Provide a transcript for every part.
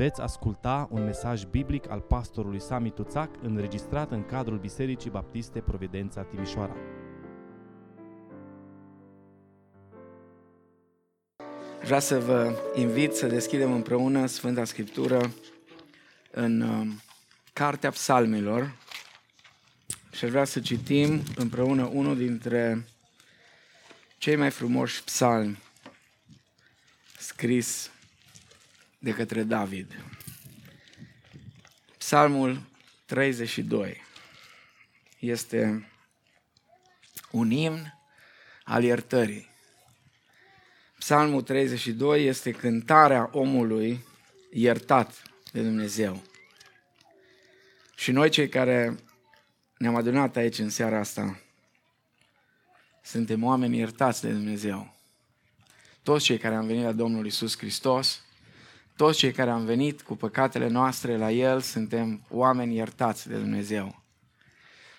Veți asculta un mesaj biblic al pastorului Sami Tuțac înregistrat în cadrul Bisericii Baptiste Providența Timișoara. Vreau să vă invit să deschidem împreună Sfânta Scriptură în uh, Cartea Psalmilor și vreau să citim împreună unul dintre cei mai frumoși psalmi scris de către David. Psalmul 32 este un imn al iertării. Psalmul 32 este cântarea omului iertat de Dumnezeu. Și noi cei care ne-am adunat aici în seara asta, suntem oameni iertați de Dumnezeu. Toți cei care am venit la Domnul Isus Hristos, toți cei care am venit cu păcatele noastre la El, suntem oameni iertați de Dumnezeu.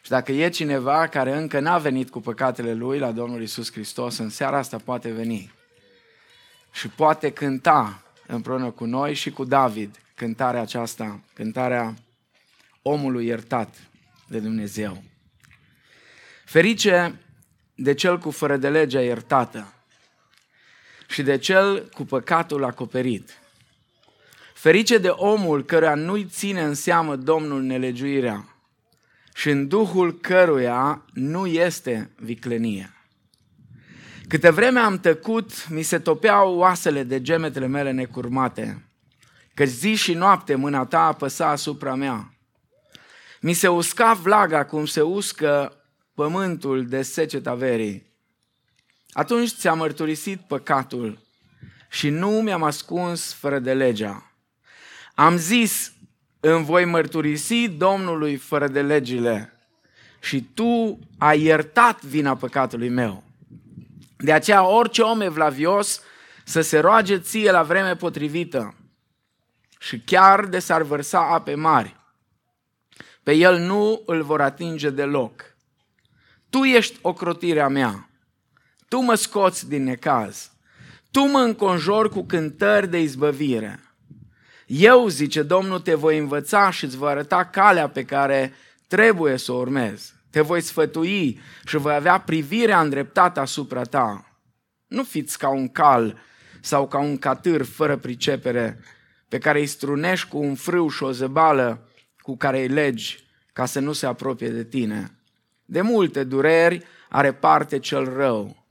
Și dacă e cineva care încă n-a venit cu păcatele lui la Domnul Isus Hristos, în seara asta poate veni și poate cânta împreună cu noi și cu David cântarea aceasta, cântarea omului iertat de Dumnezeu. Ferice de cel cu fără de legea iertată și de cel cu păcatul acoperit. Ferice de omul căruia nu-i ține în seamă Domnul nelegiuirea și în duhul căruia nu este viclenie. Câte vreme am tăcut, mi se topeau oasele de gemetele mele necurmate, că zi și noapte mâna ta apăsa asupra mea. Mi se usca vlaga cum se uscă pământul de seceta verii. Atunci ți-am mărturisit păcatul și nu mi-am ascuns fără de legea. Am zis, îmi voi mărturisi Domnului fără de legile și tu ai iertat vina păcatului meu. De aceea orice om evlavios să se roage ție la vreme potrivită și chiar de s-ar vărsa ape mari, pe el nu îl vor atinge deloc. Tu ești ocrotirea mea, tu mă scoți din necaz, tu mă înconjori cu cântări de izbăvire. Eu, zice Domnul, te voi învăța și îți voi arăta calea pe care trebuie să o urmezi. Te voi sfătui și voi avea privirea îndreptată asupra ta. Nu fiți ca un cal sau ca un catâr fără pricepere, pe care îi strunești cu un frâu și o zăbală cu care îi legi ca să nu se apropie de tine. De multe dureri are parte cel rău,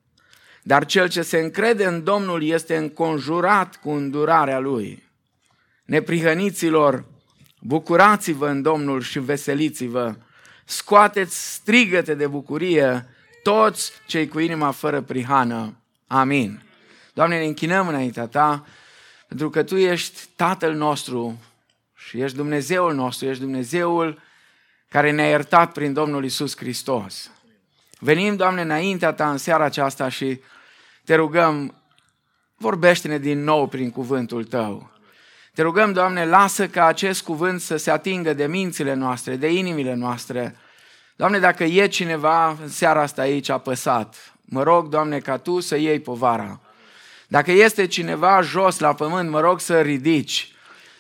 dar cel ce se încrede în Domnul este înconjurat cu îndurarea lui. Neprihăniților, bucurați-vă în Domnul și veseliți-vă, scoateți strigăte de bucurie toți cei cu inima fără prihană. Amin. Doamne, ne închinăm înaintea Ta, pentru că Tu ești Tatăl nostru și ești Dumnezeul nostru, ești Dumnezeul care ne-a iertat prin Domnul Isus Hristos. Venim, Doamne, înaintea Ta în seara aceasta și te rugăm, vorbește-ne din nou prin cuvântul Tău. Te rugăm, Doamne, lasă ca acest cuvânt să se atingă de mințile noastre, de inimile noastre. Doamne, dacă e cineva în seara asta aici apăsat, mă rog, Doamne, ca Tu să iei povara. Dacă este cineva jos la pământ, mă rog să ridici.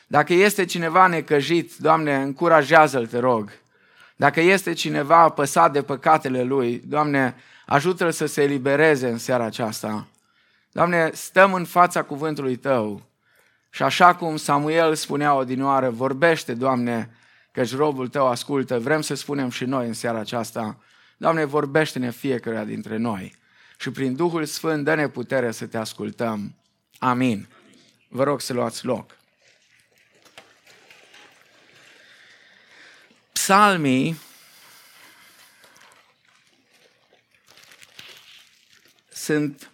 Dacă este cineva necăjit, Doamne, încurajează-l, te rog. Dacă este cineva apăsat de păcatele lui, Doamne, ajută-l să se elibereze în seara aceasta. Doamne, stăm în fața cuvântului Tău și așa cum Samuel spunea odinoară, vorbește, Doamne, căci robul Tău ascultă. Vrem să spunem și noi în seara aceasta, Doamne, vorbește-ne fiecare dintre noi și prin Duhul Sfânt dă-ne putere să Te ascultăm. Amin. Vă rog să luați loc. Psalmii sunt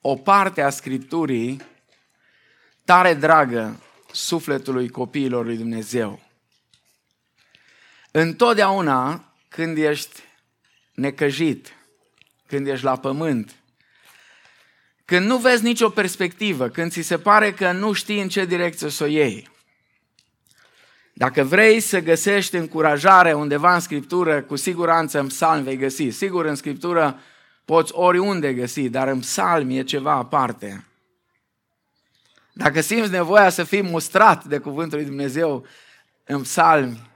o parte a Scripturii tare dragă sufletului copiilor lui Dumnezeu. Întotdeauna când ești necăjit, când ești la pământ, când nu vezi nicio perspectivă, când ți se pare că nu știi în ce direcție să o iei, dacă vrei să găsești încurajare undeva în Scriptură, cu siguranță în psalm vei găsi. Sigur, în Scriptură poți oriunde găsi, dar în psalm e ceva aparte. Dacă simți nevoia să fii mustrat de cuvântul lui Dumnezeu în psalmi,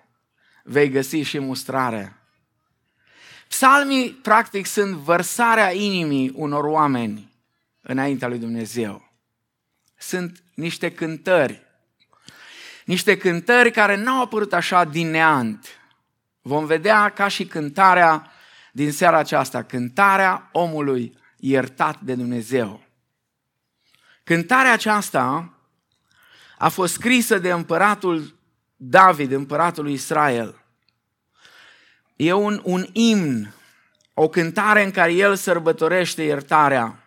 vei găsi și mustrare. Psalmii, practic, sunt vărsarea inimii unor oameni înaintea lui Dumnezeu. Sunt niște cântări. Niște cântări care n-au apărut așa din neant. Vom vedea ca și cântarea din seara aceasta, cântarea omului iertat de Dumnezeu. Cântarea aceasta a fost scrisă de împăratul David, împăratul lui Israel. E un, un imn, o cântare în care el sărbătorește iertarea.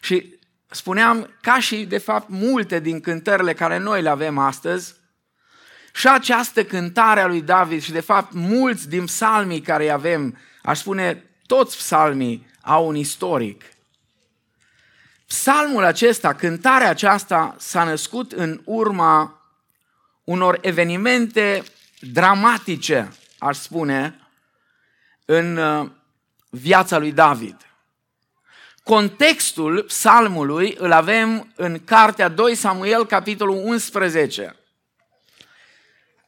Și spuneam, ca și de fapt multe din cântările care noi le avem astăzi, și această cântare a lui David și de fapt mulți din psalmii care îi avem, aș spune toți psalmii au un istoric. Psalmul acesta, cântarea aceasta s-a născut în urma unor evenimente dramatice, aș spune, în uh, viața lui David. Contextul psalmului îl avem în cartea 2 Samuel, capitolul 11.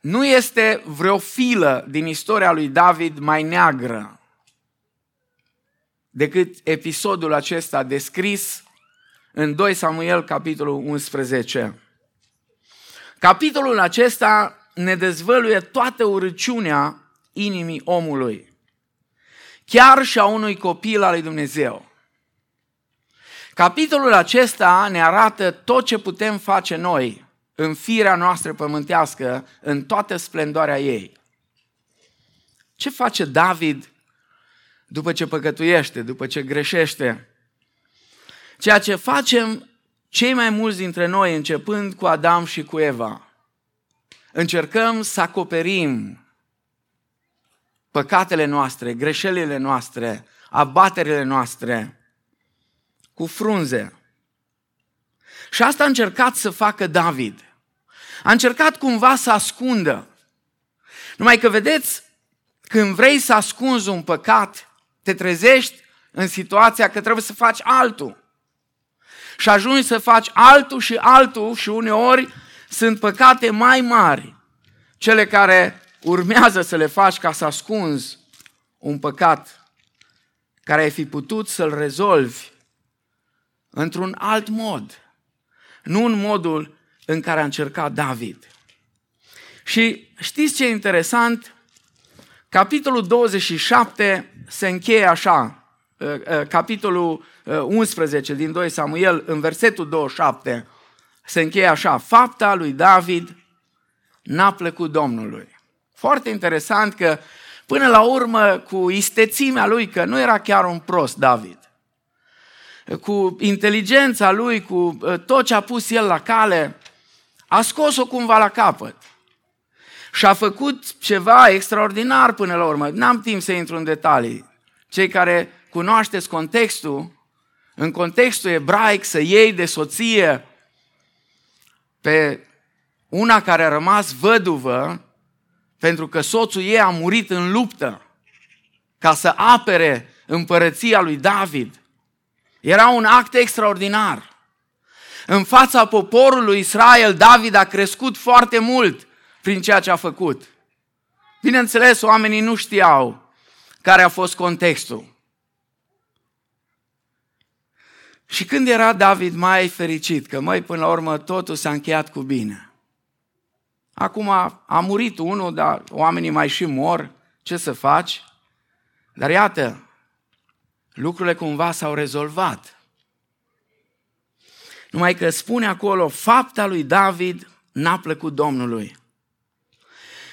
Nu este vreo filă din istoria lui David mai neagră decât episodul acesta descris în 2 Samuel, capitolul 11. Capitolul acesta ne dezvăluie toată urăciunea inimii omului, chiar și a unui copil al lui Dumnezeu. Capitolul acesta ne arată tot ce putem face noi în firea noastră pământească, în toată splendoarea ei. Ce face David după ce păcătuiește, după ce greșește? Ceea ce facem cei mai mulți dintre noi, începând cu Adam și cu Eva, încercăm să acoperim păcatele noastre, greșelile noastre, abaterile noastre cu frunze. Și asta a încercat să facă David. A încercat cumva să ascundă. Numai că vedeți, când vrei să ascunzi un păcat, te trezești în situația că trebuie să faci altul și ajungi să faci altul și altul și uneori sunt păcate mai mari, cele care urmează să le faci ca să ascunzi un păcat care ai fi putut să-l rezolvi într-un alt mod, nu în modul în care a încercat David. Și știți ce e interesant? Capitolul 27 se încheie așa, Uh, uh, capitolul 11 uh, din 2 Samuel, în versetul 27, se încheie așa, fapta lui David n-a plăcut Domnului. Foarte interesant că până la urmă cu istețimea lui, că nu era chiar un prost David, cu inteligența lui, cu tot ce a pus el la cale, a scos-o cumva la capăt. Și a făcut ceva extraordinar până la urmă. N-am timp să intru în detalii. Cei care cunoașteți contextul, în contextul ebraic să iei de soție pe una care a rămas văduvă pentru că soțul ei a murit în luptă ca să apere împărăția lui David. Era un act extraordinar. În fața poporului Israel, David a crescut foarte mult prin ceea ce a făcut. Bineînțeles, oamenii nu știau care a fost contextul. Și când era David mai fericit, că mai până la urmă totul s-a încheiat cu bine. Acum a, a murit unul, dar oamenii mai și mor, ce să faci? Dar iată, lucrurile cumva s-au rezolvat. Numai că spune acolo, fapta lui David n-a plăcut Domnului.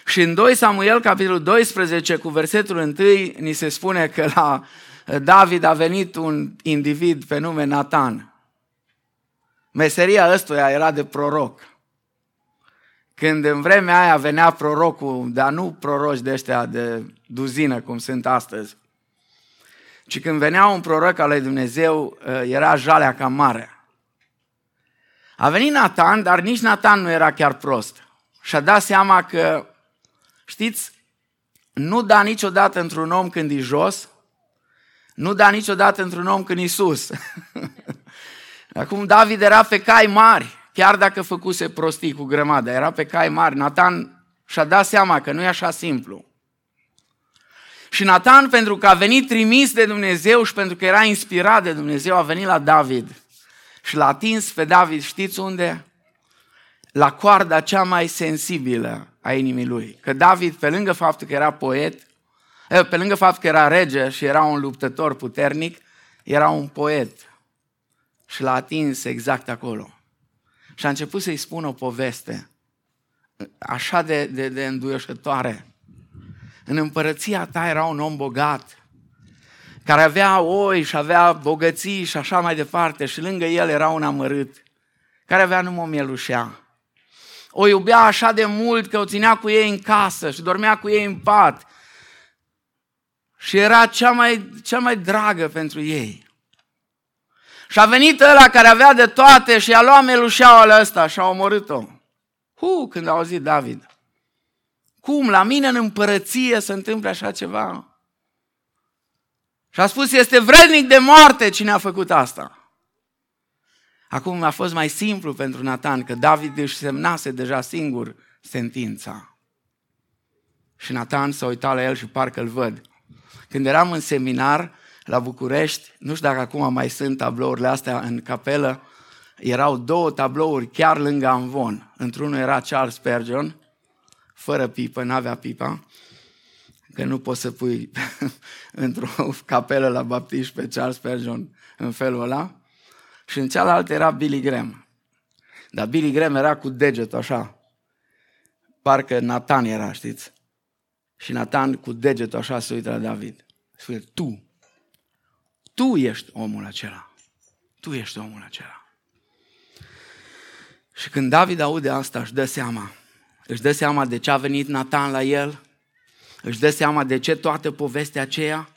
Și în 2 Samuel, capitolul 12, cu versetul 1, ni se spune că la David a venit un individ pe nume Nathan. Meseria ăstuia era de proroc. Când în vremea aia venea prorocul, dar nu proroci de ăștia de duzină cum sunt astăzi, ci când venea un proroc al lui Dumnezeu, ă, era jalea cam mare. A venit Nathan, dar nici Nathan nu era chiar prost. Și-a dat seama că, știți, nu da niciodată într-un om când e jos, nu da niciodată într-un om când Isus. Acum David era pe cai mari. chiar dacă făcuse prostii cu grămada, era pe cai mari, Nathan și-a dat seama că nu e așa simplu. Și Nathan, pentru că a venit trimis de Dumnezeu și pentru că era inspirat de Dumnezeu, a venit la David și l-a atins pe David, știți unde? La coarda cea mai sensibilă a inimii lui. Că David, pe lângă faptul că era poet, eh, pe lângă faptul că era rege și era un luptător puternic, era un poet. Și l-a atins exact acolo. Și a început să-i spună o poveste așa de, de, de înduioșătoare. În împărăția ta era un om bogat, care avea oi și avea bogății și așa mai departe și lângă el era un amărât, care avea numai o mielușea. O iubea așa de mult că o ținea cu ei în casă și dormea cu ei în pat. Și era cea mai, cea mai dragă pentru ei. Și a venit ăla care avea de toate și a luat melușeaua ăsta și a omorât-o. Hu, când a auzit David. Cum, la mine în împărăție se întâmplă așa ceva? Și a spus, este vrednic de moarte cine a făcut asta. Acum a fost mai simplu pentru Nathan, că David își semnase deja singur sentința. Și Nathan s-a uitat la el și parcă îl văd. Când eram în seminar la București, nu știu dacă acum mai sunt tablourile astea în capelă, erau două tablouri chiar lângă Amvon. Într-unul era Charles Spurgeon, fără pipă, n-avea pipa, că nu poți să pui într-o capelă la baptiști pe Charles Spurgeon în felul ăla. Și în cealaltă era Billy Graham. Dar Billy Graham era cu degetul așa. Parcă Nathan era, știți? Și Nathan cu degetul așa se uită la David. Spune, tu, tu ești omul acela. Tu ești omul acela. Și când David aude asta, își dă seama. Își dă seama de ce a venit Nathan la el, își dă seama de ce toată povestea aceea,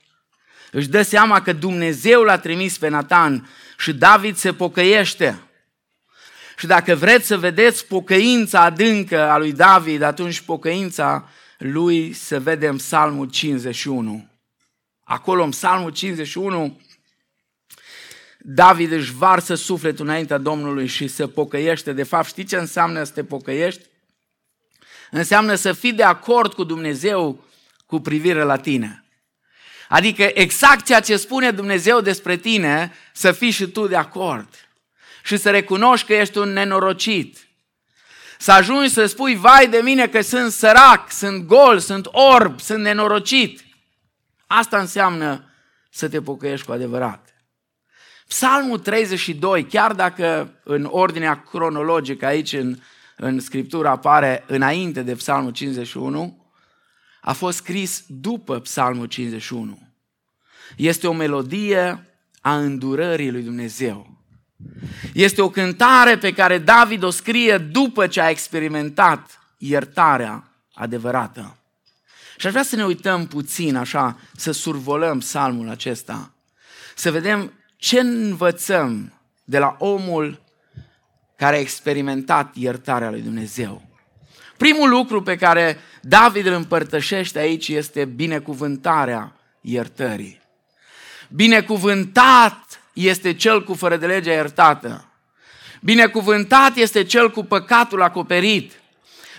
își dă seama că Dumnezeu l-a trimis pe Nathan și David se pocăiește. Și dacă vreți să vedeți pocăința adâncă a lui David, atunci pocăința lui se vede în Psalmul 51. Acolo în Psalmul 51 David își varsă sufletul înaintea Domnului și se pocăiește. De fapt, știi ce înseamnă să te pocăiești? Înseamnă să fii de acord cu Dumnezeu cu privire la tine. Adică exact ceea ce spune Dumnezeu despre tine, să fii și tu de acord. Și să recunoști că ești un nenorocit. Să ajungi să spui, vai de mine că sunt sărac, sunt gol, sunt orb, sunt nenorocit. Asta înseamnă să te pocăiești cu adevărat. Psalmul 32, chiar dacă în ordinea cronologică aici în, în Scriptură apare înainte de Psalmul 51, a fost scris după Psalmul 51. Este o melodie a îndurării lui Dumnezeu. Este o cântare pe care David o scrie după ce a experimentat iertarea adevărată. Și aș vrea să ne uităm puțin așa, să survolăm psalmul acesta, să vedem ce învățăm de la omul care a experimentat iertarea lui Dumnezeu. Primul lucru pe care David îl împărtășește aici este binecuvântarea iertării. Binecuvântat este cel cu fără de legea iertată. Binecuvântat este cel cu păcatul acoperit.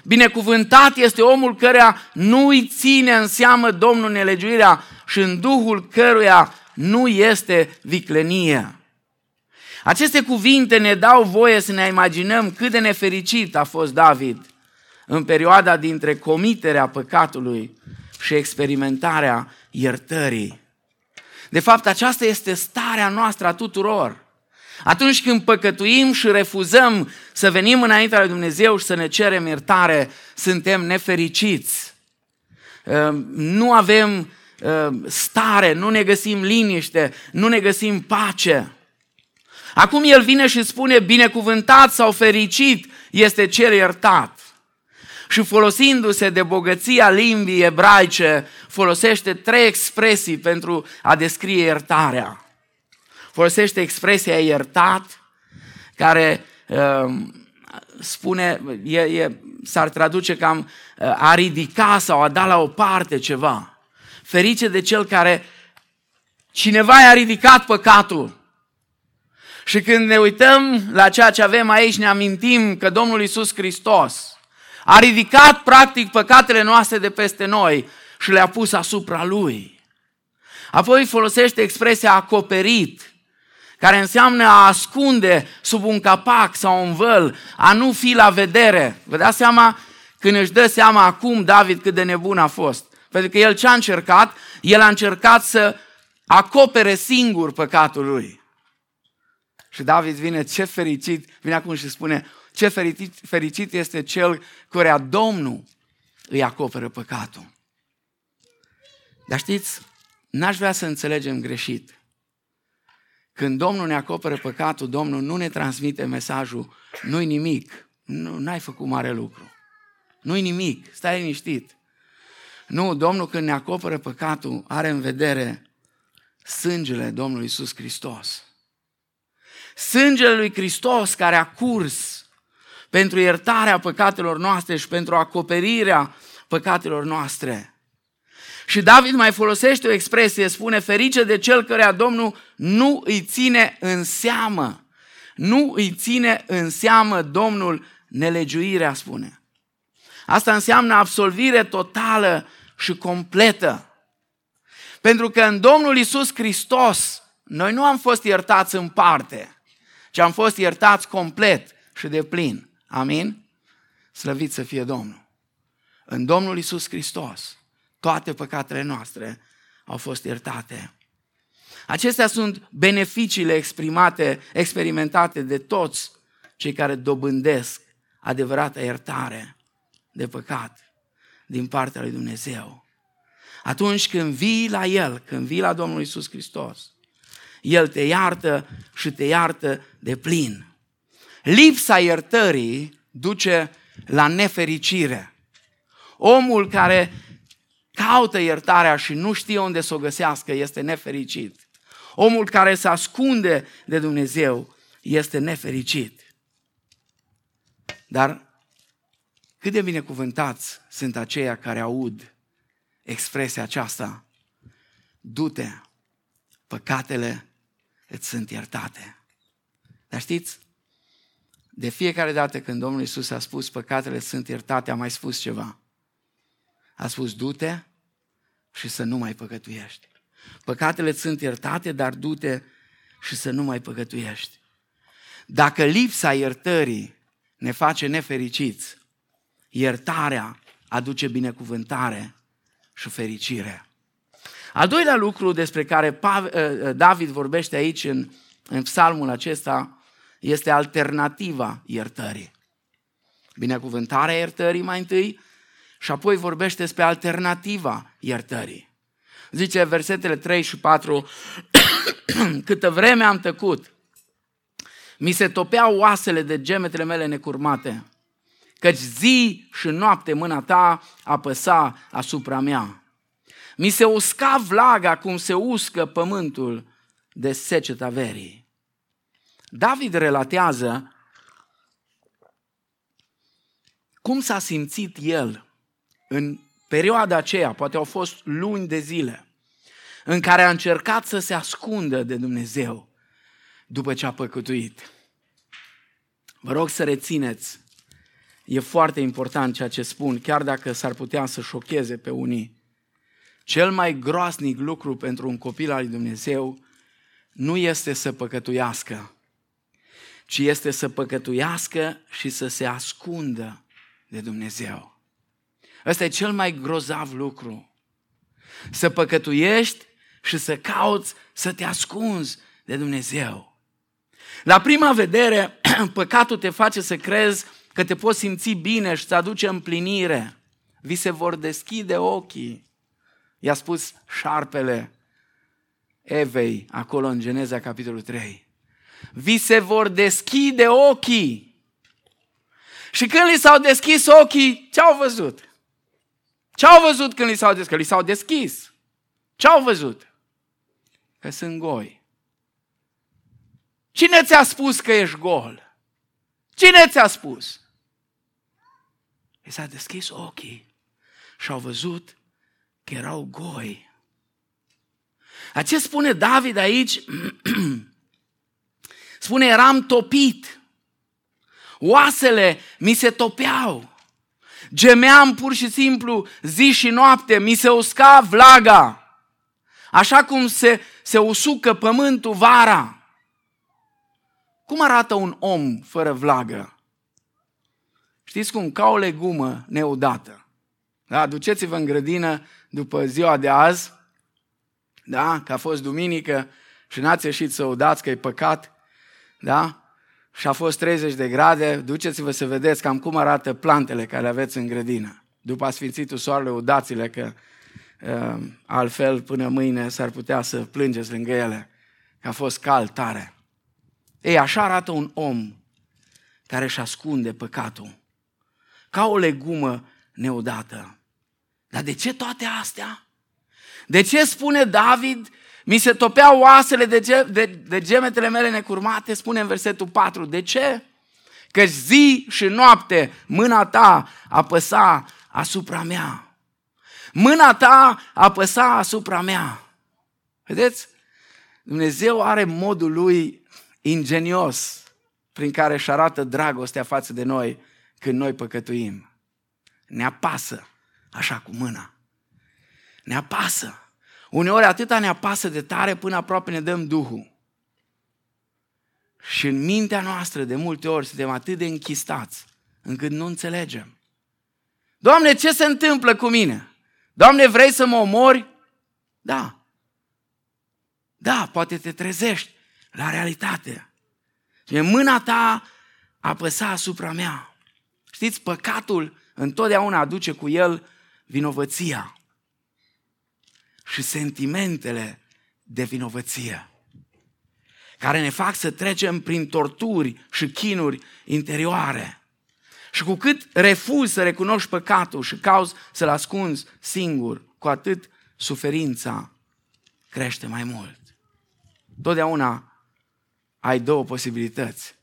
Binecuvântat este omul căreia nu-i ține în seamă Domnul nelegiuirea și în Duhul căruia nu este viclenie. Aceste cuvinte ne dau voie să ne imaginăm cât de nefericit a fost David în perioada dintre comiterea păcatului și experimentarea iertării. De fapt, aceasta este starea noastră a tuturor. Atunci când păcătuim și refuzăm să venim înaintea lui Dumnezeu și să ne cerem iertare, suntem nefericiți. Ehm, nu avem ehm, stare, nu ne găsim liniște, nu ne găsim pace. Acum el vine și spune, binecuvântat sau fericit este cel iertat și folosindu-se de bogăția limbii ebraice, folosește trei expresii pentru a descrie iertarea. Folosește expresia iertat, care uh, spune, e, e, s-ar traduce cam uh, a ridica sau a da la o parte ceva. Ferice de cel care cineva i-a ridicat păcatul Și când ne uităm la ceea ce avem aici, ne amintim că Domnul Isus Hristos a ridicat practic păcatele noastre de peste noi și le-a pus asupra Lui. Apoi folosește expresia acoperit, care înseamnă a ascunde sub un capac sau un văl, a nu fi la vedere. Vă dați seama când își dă seama acum David cât de nebun a fost. Pentru că el ce a încercat? El a încercat să acopere singur păcatul lui. Și David vine, ce fericit, vine acum și spune, ce fericit, fericit este cel cărea Domnul îi acoperă păcatul. Dar știți, n-aș vrea să înțelegem greșit. Când Domnul ne acoperă păcatul, Domnul nu ne transmite mesajul, nu-i nimic, nu, n-ai făcut mare lucru. Nu-i nimic, stai liniștit. Nu, Domnul când ne acoperă păcatul, are în vedere sângele Domnului Isus Hristos. Sângele lui Hristos care a curs pentru iertarea păcatelor noastre și pentru acoperirea păcatelor noastre. Și David mai folosește o expresie, spune, ferice de cel care Domnul nu îi ține în seamă. Nu îi ține în seamă Domnul nelegiuirea, spune. Asta înseamnă absolvire totală și completă. Pentru că în Domnul Isus Hristos noi nu am fost iertați în parte, ci am fost iertați complet și de plin. Amin? Slăvit să fie Domnul. În Domnul Isus Hristos toate păcatele noastre au fost iertate. Acestea sunt beneficiile exprimate, experimentate de toți cei care dobândesc adevărată iertare de păcat din partea lui Dumnezeu. Atunci când vii la El, când vii la Domnul Isus Hristos, El te iartă și te iartă de plin. Lipsa iertării duce la nefericire. Omul care caută iertarea și nu știe unde să o găsească este nefericit. Omul care se ascunde de Dumnezeu este nefericit. Dar cât de binecuvântați sunt aceia care aud expresia aceasta, du-te, păcatele îți sunt iertate. Dar știți, de fiecare dată când Domnul Isus a spus păcatele sunt iertate, a mai spus ceva. A spus, du-te și să nu mai păcătuiești. Păcatele sunt iertate, dar du-te și să nu mai păcătuiești. Dacă lipsa iertării ne face nefericiți, iertarea aduce binecuvântare și fericire. Al doilea lucru despre care ă, ă, David vorbește aici în, în psalmul acesta este alternativa iertării. Binecuvântarea iertării mai întâi și apoi vorbește despre alternativa iertării. Zice versetele 3 și 4, câtă vreme am tăcut, mi se topeau oasele de gemetele mele necurmate, căci zi și noapte mâna ta apăsa asupra mea. Mi se usca vlaga cum se uscă pământul de seceta verii. David relatează cum s-a simțit el în perioada aceea, poate au fost luni de zile, în care a încercat să se ascundă de Dumnezeu după ce a păcătuit. Vă rog să rețineți, e foarte important ceea ce spun, chiar dacă s-ar putea să șocheze pe unii. Cel mai groasnic lucru pentru un copil al lui Dumnezeu nu este să păcătuiască, ci este să păcătuiască și să se ascundă de Dumnezeu. Ăsta e cel mai grozav lucru. Să păcătuiești și să cauți să te ascunzi de Dumnezeu. La prima vedere, păcatul te face să crezi că te poți simți bine și să aduce împlinire. Vi se vor deschide ochii. I-a spus șarpele Evei, acolo în Geneza, capitolul 3. Vi se vor deschide ochii. Și când li s-au deschis ochii, ce au văzut? Ce au văzut când li s-au deschis? Că li s-au deschis. Ce au văzut? Că sunt goi. Cine ți-a spus că ești gol? Cine ți-a spus? I s-a deschis ochii și au văzut că erau goi. A ce spune David aici? Spune, eram topit. Oasele mi se topeau. Gemeam pur și simplu zi și noapte, mi se usca vlaga. Așa cum se, se usucă pământul vara. Cum arată un om fără vlagă? Știți cum? Ca o legumă neudată. Da? Duceți-vă în grădină după ziua de azi, da? că a fost duminică și n-ați ieșit să udați că e păcat, da? Și a fost 30 de grade, duceți-vă să vedeți cam cum arată plantele care le aveți în grădină. După sfințitul soarele, udați-le că uh, altfel până mâine s-ar putea să plângeți lângă ele, că a fost cald tare. Ei, așa arată un om care își ascunde păcatul. Ca o legumă neudată. Dar de ce toate astea? De ce spune David, mi se topeau oasele de, ge- de, de gemetele mele necurmate, spune în versetul 4. De ce? Că zi și noapte mâna ta apăsa asupra mea. Mâna ta apăsa asupra mea. Vedeți? Dumnezeu are modul lui ingenios prin care își arată dragostea față de noi când noi păcătuim. Ne apasă așa cu mâna. Ne apasă. Uneori atâta ne apasă de tare până aproape ne dăm Duhul. Și în mintea noastră de multe ori suntem atât de închistați încât nu înțelegem. Doamne, ce se întâmplă cu mine? Doamne, vrei să mă omori? Da. Da, poate te trezești la realitate. Și mâna ta apăsa asupra mea. Știți, păcatul întotdeauna aduce cu el vinovăția și sentimentele de vinovăție, care ne fac să trecem prin torturi și chinuri interioare. Și cu cât refuzi să recunoști păcatul și cauți să-l ascunzi singur, cu atât suferința crește mai mult. Totdeauna ai două posibilități.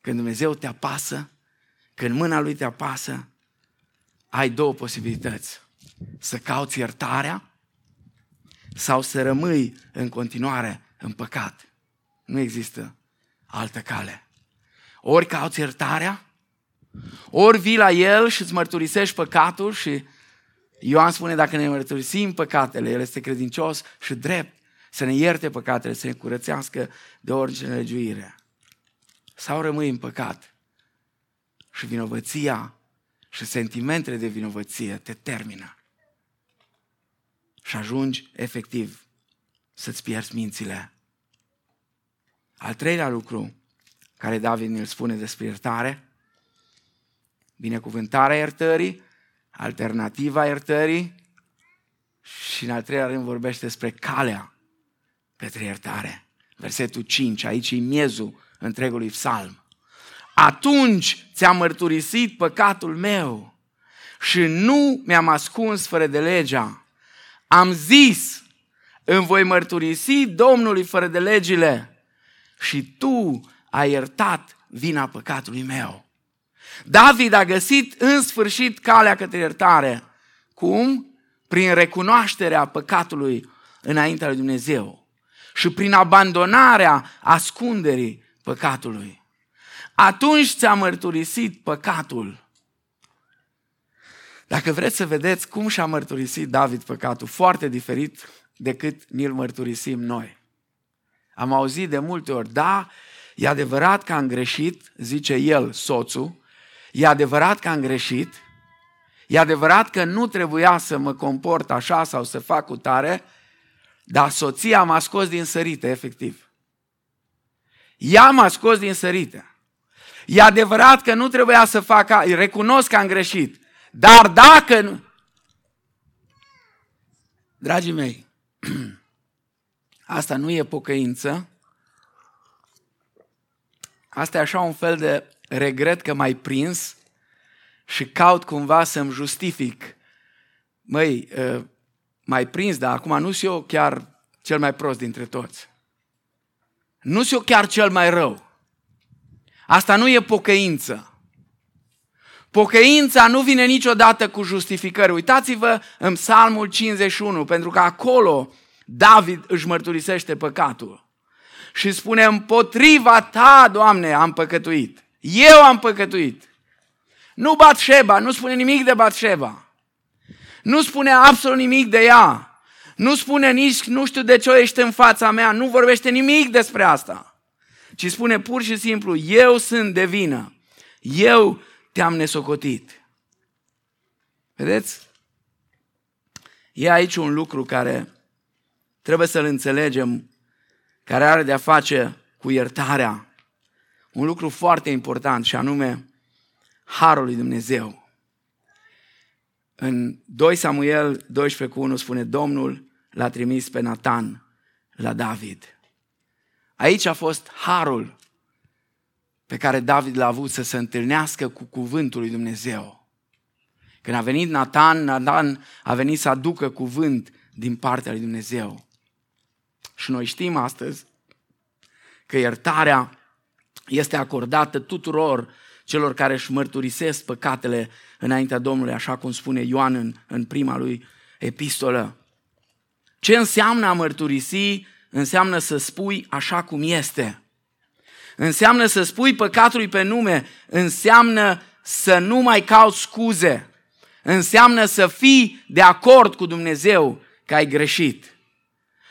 Când Dumnezeu te apasă, când mâna Lui te apasă, ai două posibilități. Să cauți iertarea sau să rămâi în continuare în păcat. Nu există altă cale. Ori cauți iertarea, ori vii la El și îți mărturisești păcatul și Ioan spune dacă ne mărturisim păcatele, El este credincios și drept să ne ierte păcatele, să ne curățească de orice nelegiuire. Sau rămâi în păcat și vinovăția și sentimentele de vinovăție te termină și ajungi efectiv să-ți pierzi mințile. Al treilea lucru care David ne-l spune despre iertare, binecuvântarea iertării, alternativa iertării și în al treilea rând vorbește despre calea către iertare. Versetul 5, aici e miezul întregului psalm. Atunci ți-am mărturisit păcatul meu și nu mi-am ascuns fără de legea am zis, îmi voi mărturisi Domnului fără de legile și tu ai iertat vina păcatului meu. David a găsit în sfârșit calea către iertare. Cum? Prin recunoașterea păcatului înaintea lui Dumnezeu și prin abandonarea ascunderii păcatului. Atunci ți-a mărturisit păcatul dacă vreți să vedeți cum și-a mărturisit David păcatul, foarte diferit decât ni-l mărturisim noi. Am auzit de multe ori, da, e adevărat că am greșit, zice el, soțul, e adevărat că am greșit, e adevărat că nu trebuia să mă comport așa sau să fac cu tare, dar soția m-a scos din sărite, efectiv. Ea m-a scos din sărite. E adevărat că nu trebuia să fac, recunosc că am greșit, dar dacă nu... Dragii mei, asta nu e pocăință, asta e așa un fel de regret că m-ai prins și caut cumva să-mi justific. Măi, ă, mai prins, dar acum nu sunt eu chiar cel mai prost dintre toți. Nu sunt eu chiar cel mai rău. Asta nu e pocăință. Pocăința nu vine niciodată cu justificări. Uitați-vă în Psalmul 51, pentru că acolo David își mărturisește păcatul. și spune, împotriva ta, Doamne, am păcătuit. Eu am păcătuit. Nu Batșeba, nu spune nimic de Batșeba. Nu spune absolut nimic de ea. Nu spune nici nu știu de ce ești în fața mea. Nu vorbește nimic despre asta. Ci spune pur și simplu, eu sunt de vină. Eu te-am nesocotit. Vedeți? E aici un lucru care trebuie să-l înțelegem, care are de-a face cu iertarea. Un lucru foarte important și anume Harul lui Dumnezeu. În 2 Samuel 12 cu 1 spune Domnul l-a trimis pe Natan la David. Aici a fost harul pe care David l-a avut să se întâlnească cu cuvântul lui Dumnezeu. Când a venit Natan, Natan a venit să aducă cuvânt din partea lui Dumnezeu. Și noi știm astăzi că iertarea este acordată tuturor celor care își mărturisesc păcatele înaintea Domnului, așa cum spune Ioan în, în prima lui epistolă. Ce înseamnă a mărturisi? Înseamnă să spui așa cum este. Înseamnă să spui păcatului pe nume, înseamnă să nu mai cauți scuze, înseamnă să fii de acord cu Dumnezeu că ai greșit.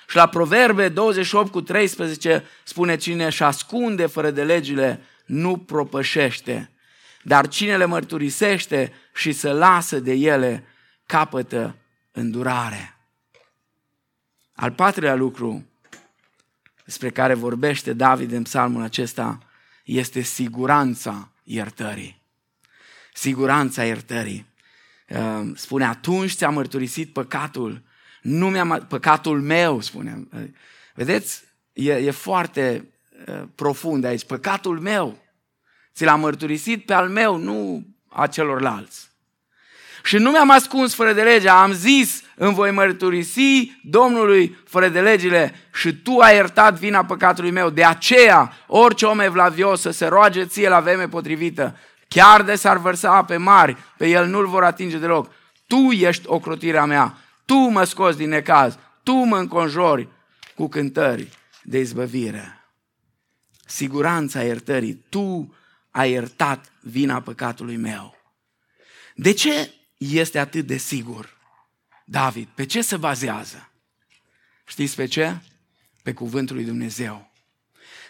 Și la Proverbe 28 cu 13 spune cine își ascunde fără de legile nu propășește, dar cine le mărturisește și se lasă de ele capătă îndurare. Al patrulea lucru despre care vorbește David în psalmul acesta este siguranța iertării. Siguranța iertării. Uh, spune, atunci ți-a mărturisit păcatul, nu mi-a, păcatul meu, spune. Vedeți, e, e foarte uh, profund aici. Păcatul meu. Ți l-am mărturisit pe al meu, nu a celorlalți. Și nu mi-am ascuns fără de lege, am zis, îmi voi mărturisi Domnului fără de legile și tu ai iertat vina păcatului meu. De aceea, orice om evlavios să se roage ție la vreme potrivită, chiar de s-ar vărsa ape mari, pe el nu-l vor atinge deloc. Tu ești ocrotirea mea, tu mă scoți din necaz, tu mă înconjori cu cântări de izbăvire. Siguranța iertării, tu ai iertat vina păcatului meu. De ce este atât de sigur David? Pe ce se bazează? Știți pe ce? Pe cuvântul lui Dumnezeu.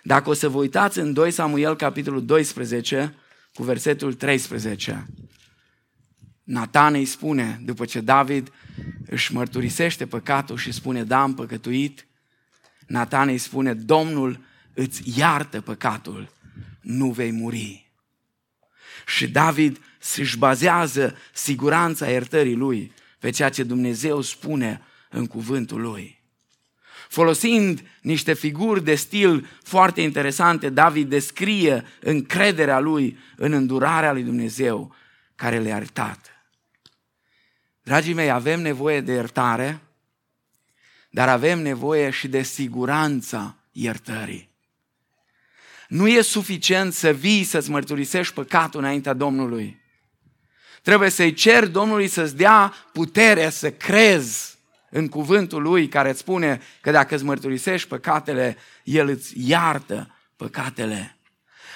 Dacă o să vă uitați în 2 Samuel, capitolul 12, cu versetul 13, Natan îi spune, după ce David își mărturisește păcatul și spune, da, am păcătuit, Natan îi spune, Domnul îți iartă păcatul, nu vei muri. Și David își bazează siguranța iertării lui pe ceea ce Dumnezeu spune în cuvântul lui. Folosind niște figuri de stil foarte interesante, David descrie încrederea lui în îndurarea lui Dumnezeu care le-a iertat. Dragii mei, avem nevoie de iertare, dar avem nevoie și de siguranța iertării. Nu e suficient să vii să-ți mărturisești păcatul înaintea Domnului. Trebuie să-i cer Domnului să-ți dea putere să crezi în cuvântul Lui care îți spune că dacă îți mărturisești păcatele, El îți iartă păcatele.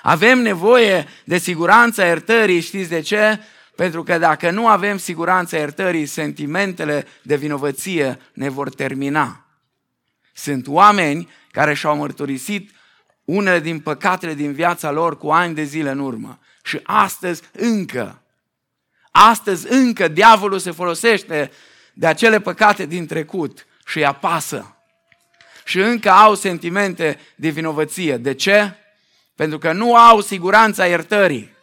Avem nevoie de siguranța iertării, știți de ce? Pentru că dacă nu avem siguranța iertării, sentimentele de vinovăție ne vor termina. Sunt oameni care și-au mărturisit unele din păcatele din viața lor cu ani de zile în urmă. Și astăzi încă, astăzi încă diavolul se folosește de acele păcate din trecut și îi apasă. Și încă au sentimente de vinovăție. De ce? Pentru că nu au siguranța iertării.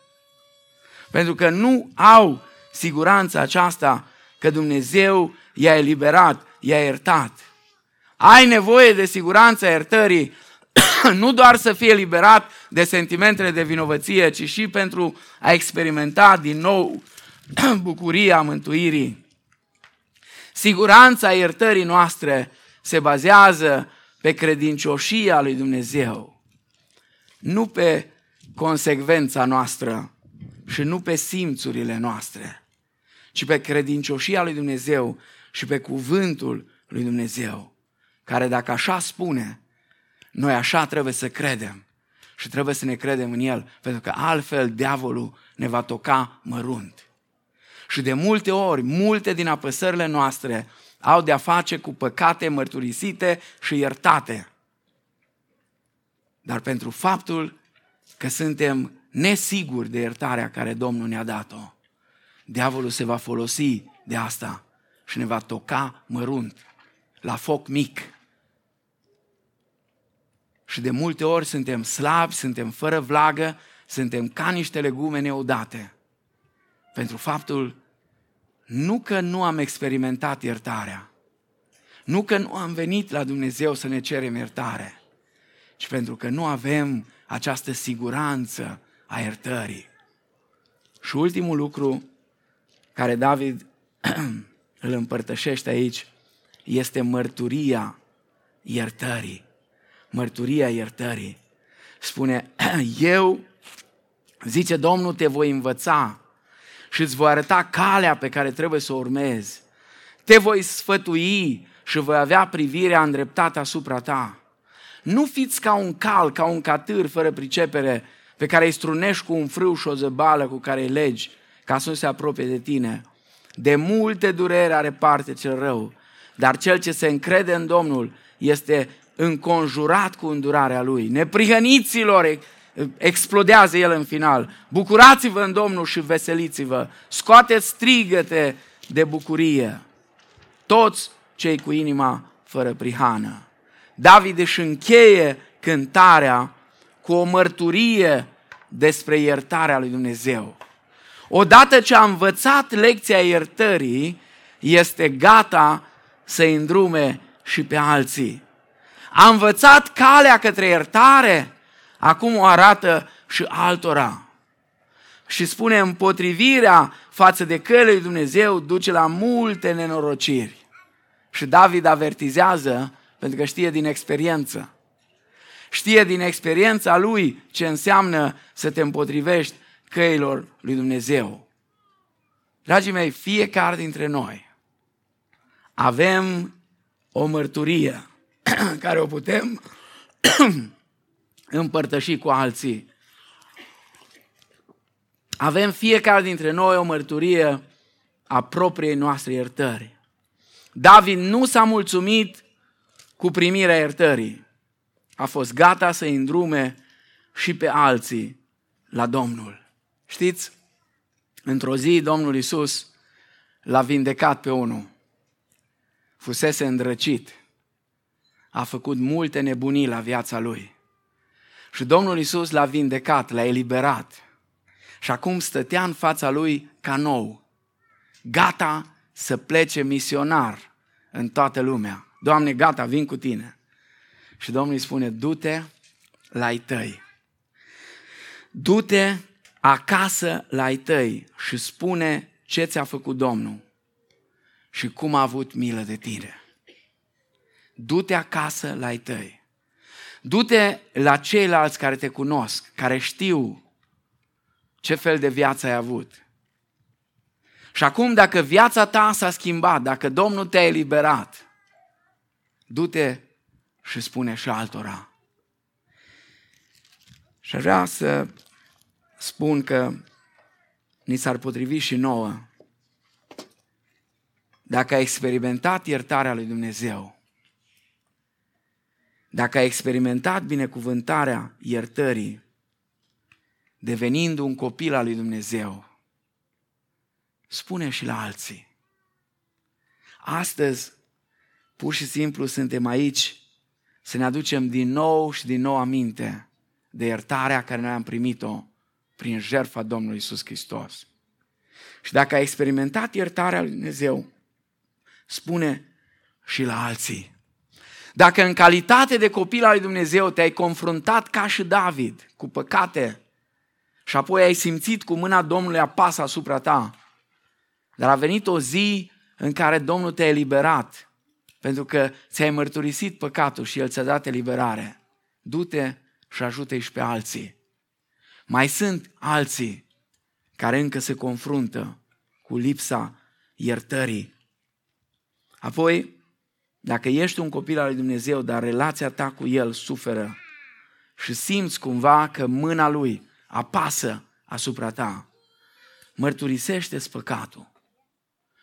Pentru că nu au siguranța aceasta că Dumnezeu i-a eliberat, i-a iertat. Ai nevoie de siguranța iertării nu doar să fie eliberat de sentimentele de vinovăție, ci și pentru a experimenta din nou bucuria mântuirii. Siguranța iertării noastre se bazează pe credincioșia lui Dumnezeu, nu pe consecvența noastră și nu pe simțurile noastre, ci pe credincioșia lui Dumnezeu și pe cuvântul lui Dumnezeu, care dacă așa spune, Noi așa trebuie să credem și trebuie să ne credem în El, pentru că altfel diavolul ne va toca mărunt. Și de multe ori, multe din apăsările noastre au de-a face cu păcate mărturisite și iertate. Dar pentru faptul că suntem nesiguri de iertarea care Domnul ne-a dat-o, diavolul se va folosi de asta și ne va toca mărunt, la foc mic. Și de multe ori suntem slabi, suntem fără vlagă, suntem ca niște legume neudate. Pentru faptul nu că nu am experimentat iertarea, nu că nu am venit la Dumnezeu să ne cerem iertare, ci pentru că nu avem această siguranță a iertării. Și ultimul lucru care David îl împărtășește aici este mărturia iertării. Mărturia iertării. Spune, eu, zice Domnul, te voi învăța și îți voi arăta calea pe care trebuie să o urmezi. Te voi sfătui și voi avea privirea îndreptată asupra ta. Nu fiți ca un cal, ca un catâr fără pricepere, pe care îi strunești cu un frâu și o zăbală cu care îi legi, ca să nu se apropie de tine. De multe durere are parte cel rău, dar cel ce se încrede în Domnul este înconjurat cu îndurarea lui. Neprihăniților explodează el în final. Bucurați-vă în Domnul și veseliți-vă. Scoateți strigăte de bucurie. Toți cei cu inima fără prihană. David își încheie cântarea cu o mărturie despre iertarea lui Dumnezeu. Odată ce a învățat lecția iertării, este gata să-i îndrume și pe alții. A învățat calea către iertare, acum o arată și altora. Și spune, împotrivirea față de căile lui Dumnezeu duce la multe nenorociri. Și David avertizează, pentru că știe din experiență. Știe din experiența lui ce înseamnă să te împotrivești căilor lui Dumnezeu. Dragii mei, fiecare dintre noi avem o mărturie care o putem împărtăși cu alții. Avem fiecare dintre noi o mărturie a propriei noastre iertări. David nu s-a mulțumit cu primirea iertării. A fost gata să îndrume și pe alții la Domnul. Știți, într-o zi Domnul Isus l-a vindecat pe unul. Fusese îndrăcit. A făcut multe nebunii la viața lui. Și Domnul Isus l-a vindecat, l-a eliberat. Și acum stătea în fața lui ca nou, gata să plece misionar în toată lumea. Doamne, gata, vin cu tine. Și Domnul îi spune, du-te la ai tăi. Du-te acasă la ai tăi și spune ce ți-a făcut Domnul și cum a avut milă de tine. Du-te acasă la ai tăi. Du-te la ceilalți care te cunosc, care știu ce fel de viață ai avut. Și acum, dacă viața ta s-a schimbat, dacă Domnul te-a eliberat, du-te și spune și altora. Și vrea să spun că ni s-ar potrivi și nouă. Dacă ai experimentat iertarea lui Dumnezeu, dacă ai experimentat binecuvântarea iertării, devenind un copil al lui Dumnezeu, spune și la alții. Astăzi, pur și simplu, suntem aici să ne aducem din nou și din nou aminte de iertarea care noi am primit-o prin jertfa Domnului Isus Hristos. Și dacă ai experimentat iertarea lui Dumnezeu, spune și la alții. Dacă în calitate de copil al lui Dumnezeu te-ai confruntat ca și David cu păcate și apoi ai simțit cu mâna Domnului apasă asupra ta, dar a venit o zi în care Domnul te-a eliberat pentru că ți-ai mărturisit păcatul și El ți-a dat eliberare. Du-te și ajută-i și pe alții. Mai sunt alții care încă se confruntă cu lipsa iertării. Apoi, Dacă ești un copil al lui Dumnezeu, dar relația ta cu El suferă și simți cumva că mâna Lui apasă asupra ta, mărturisește păcatul.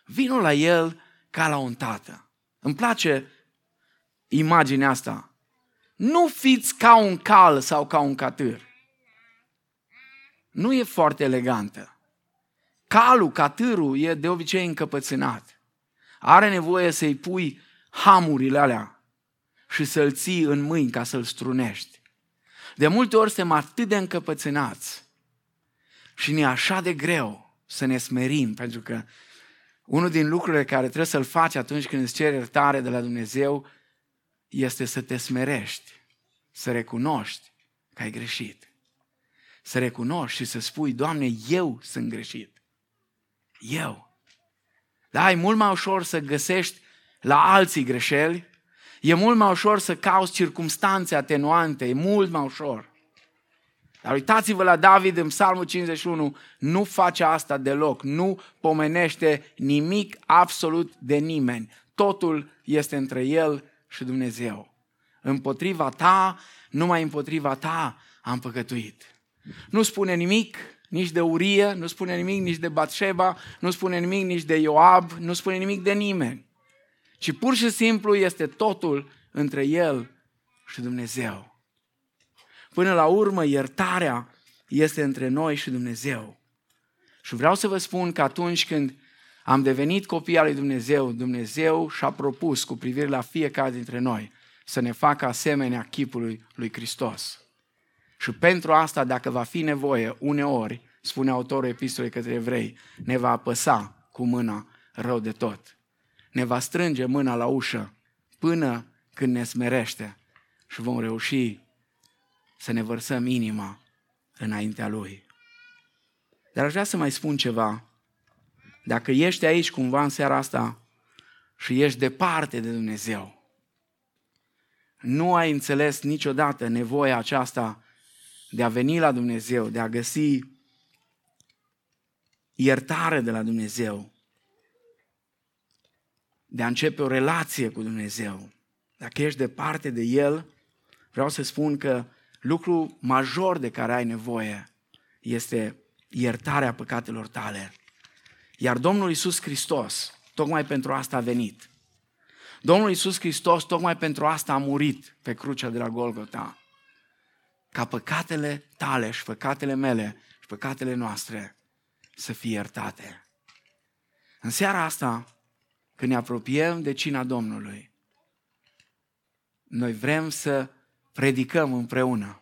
Vino la El ca la un tată. Îmi place imaginea asta. Nu fiți ca un cal sau ca un catâr. Nu e foarte elegantă. Calul, catârul, e de obicei încăpățânat. Are nevoie să-i pui hamurile alea și să-l ții în mâini ca să-l strunești. De multe ori suntem atât de încăpățânați și ne așa de greu să ne smerim, pentru că unul din lucrurile care trebuie să-l faci atunci când îți ceri iertare de la Dumnezeu este să te smerești, să recunoști că ai greșit. Să recunoști și să spui, Doamne, eu sunt greșit. Eu. Da, e mult mai ușor să găsești la alții greșeli, e mult mai ușor să cauți circumstanțe atenuante, e mult mai ușor. Dar uitați-vă la David în Psalmul 51, nu face asta deloc, nu pomenește nimic absolut de nimeni. Totul este între el și Dumnezeu. Împotriva ta, numai împotriva ta am păcătuit. Nu spune nimic nici de Urie, nu spune nimic nici de Batșeba, nu spune nimic nici de Ioab, nu spune nimic de nimeni. Ci pur și simplu este totul între el și Dumnezeu. Până la urmă, iertarea este între noi și Dumnezeu. Și vreau să vă spun că atunci când am devenit copii al lui Dumnezeu, Dumnezeu și-a propus cu privire la fiecare dintre noi să ne facă asemenea chipului lui Hristos. Și pentru asta, dacă va fi nevoie, uneori, spune autorul epistolei către evrei, ne va apăsa cu mâna rău de tot. Ne va strânge mâna la ușă până când ne smerește și vom reuși să ne vărsăm inima înaintea Lui. Dar aș vrea să mai spun ceva. Dacă ești aici cumva în seara asta și ești departe de Dumnezeu, nu ai înțeles niciodată nevoia aceasta de a veni la Dumnezeu, de a găsi iertare de la Dumnezeu, de a începe o relație cu Dumnezeu. Dacă ești departe de El, vreau să spun că lucru major de care ai nevoie este iertarea păcatelor tale. Iar Domnul Isus Hristos, tocmai pentru asta a venit. Domnul Isus Hristos, tocmai pentru asta a murit pe crucea de la Golgota. Ca păcatele tale și păcatele mele și păcatele noastre să fie iertate. În seara asta, când ne apropiem de cina Domnului, noi vrem să predicăm împreună.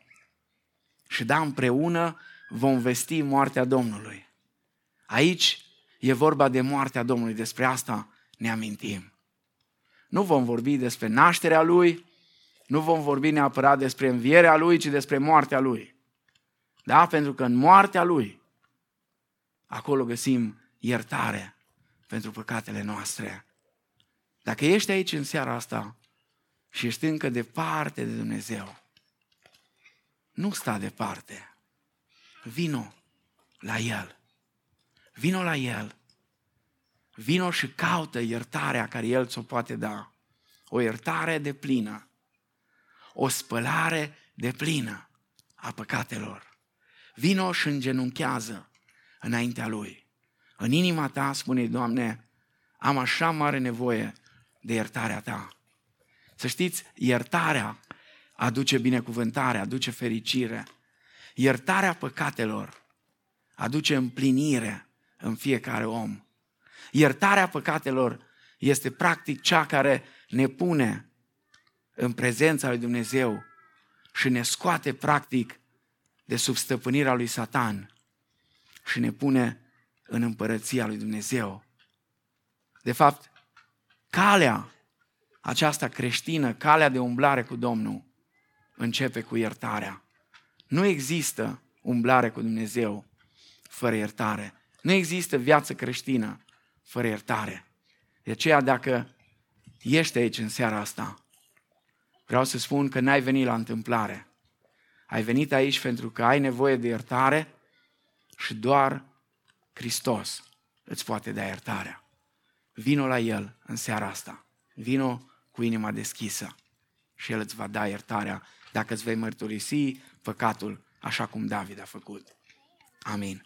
Și da, împreună vom vesti moartea Domnului. Aici e vorba de moartea Domnului, despre asta ne amintim. Nu vom vorbi despre nașterea Lui, nu vom vorbi neapărat despre învierea Lui, ci despre moartea Lui. Da? Pentru că în moartea Lui, acolo găsim iertare pentru păcatele noastre. Dacă ești aici în seara asta și ești încă departe de Dumnezeu, nu sta departe. Vino la El. Vino la El. Vino și caută iertarea care El ți-o poate da. O iertare de plină. O spălare de plină a păcatelor. Vino și îngenunchează înaintea Lui. În inima ta spune Doamne, am așa mare nevoie de iertarea Ta. Să știți, iertarea aduce binecuvântare, aduce fericire. Iertarea păcatelor aduce împlinire în fiecare om. Iertarea păcatelor este practic cea care ne pune în prezența lui Dumnezeu și ne scoate practic de sub stăpânirea lui Satan și ne pune în împărăția lui Dumnezeu. De fapt, calea aceasta creștină, calea de umblare cu Domnul, începe cu iertarea. Nu există umblare cu Dumnezeu fără iertare. Nu există viață creștină fără iertare. De aceea, dacă ești aici în seara asta, vreau să spun că n-ai venit la întâmplare. Ai venit aici pentru că ai nevoie de iertare și doar Hristos îți poate da iertarea. Vino la El în seara asta. Vino cu inima deschisă și El îți va da iertarea dacă îți vei mărturisi păcatul așa cum David a făcut. Amin.